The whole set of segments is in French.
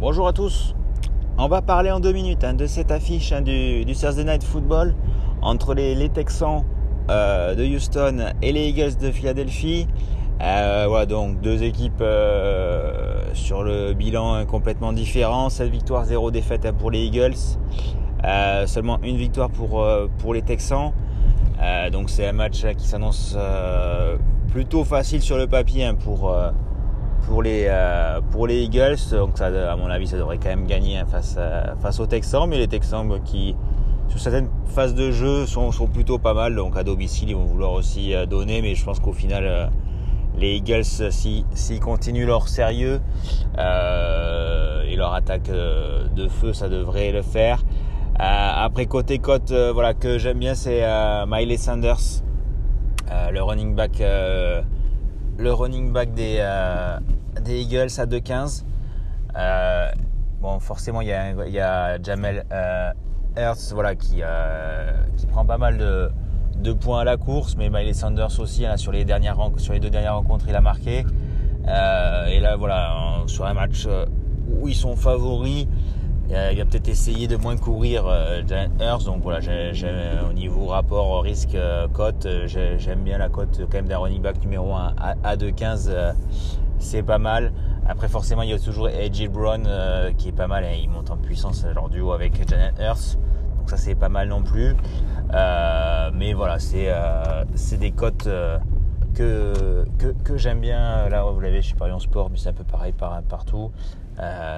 Bonjour à tous. On va parler en deux minutes hein, de cette affiche hein, du, Thursday Night Football entre les, Texans euh, de Houston et les Eagles de Philadelphie. Euh, voilà, donc deux équipes euh, sur le bilan complètement différent. 7 victoires, 0 défaite hein, pour les Eagles. seulement une victoire pour, pour les Texans. donc c'est un match qui s'annonce plutôt facile sur le papier pour pour les, euh, pour les Eagles. Donc ça, à mon avis, ça devrait quand même gagner hein, face, face aux Texans. Mais les Texans qui, sur certaines phases de jeu, sont, sont, plutôt pas mal. Donc à domicile, ils vont vouloir aussi euh, donner. Mais je pense qu'au final, euh, les Eagles, s'ils si, continuent leur sérieux et leur attaque de feu, ça devrait le faire. après côté cote, voilà que j'aime bien, c'est Miley Sanders, le running back, le running back des des Eagles à 2,15. Euh, bon, forcément, il y a, Jamel euh, Hurts voilà, qui, euh, qui prend pas mal de, de, points à la course, mais Miley Sanders aussi, hein, sur, les dernières, sur les deux dernières rencontres, il a marqué. Euh, et là, voilà, sur un match où ils sont favoris, il a peut-être essayé de moins courir euh, Hurts. Donc voilà, au niveau rapport risque-cote, j'aime bien la cote quand même d'un running back numéro 1 à, à 2,15 c'est pas mal. Après, forcément, il y a toujours AJ Brown euh, qui est pas mal. Et il monte en puissance leur duo avec Janet Earth. Ça, c'est pas mal non plus. Euh, mais voilà, c'est euh, des cotes que, que, j'aime bien. Là, vous l'avez chez Paris en Sport, mais c'est un peu pareil par, partout.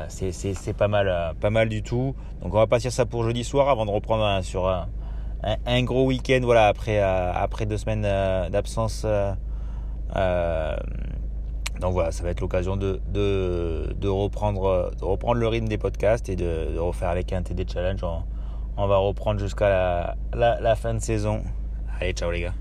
c'est pas mal, pas mal du tout. Donc, on va passer ça pour jeudi soir avant de reprendre sur un, un, gros week-end. Voilà, après, après deux semaines d'absence. Donc voilà, ça va être l'occasion de, de, reprendre, de reprendre le rythme des podcasts et de, refaire avec un TD Challenge. On, va reprendre jusqu'à la fin de saison. Allez, ciao les gars.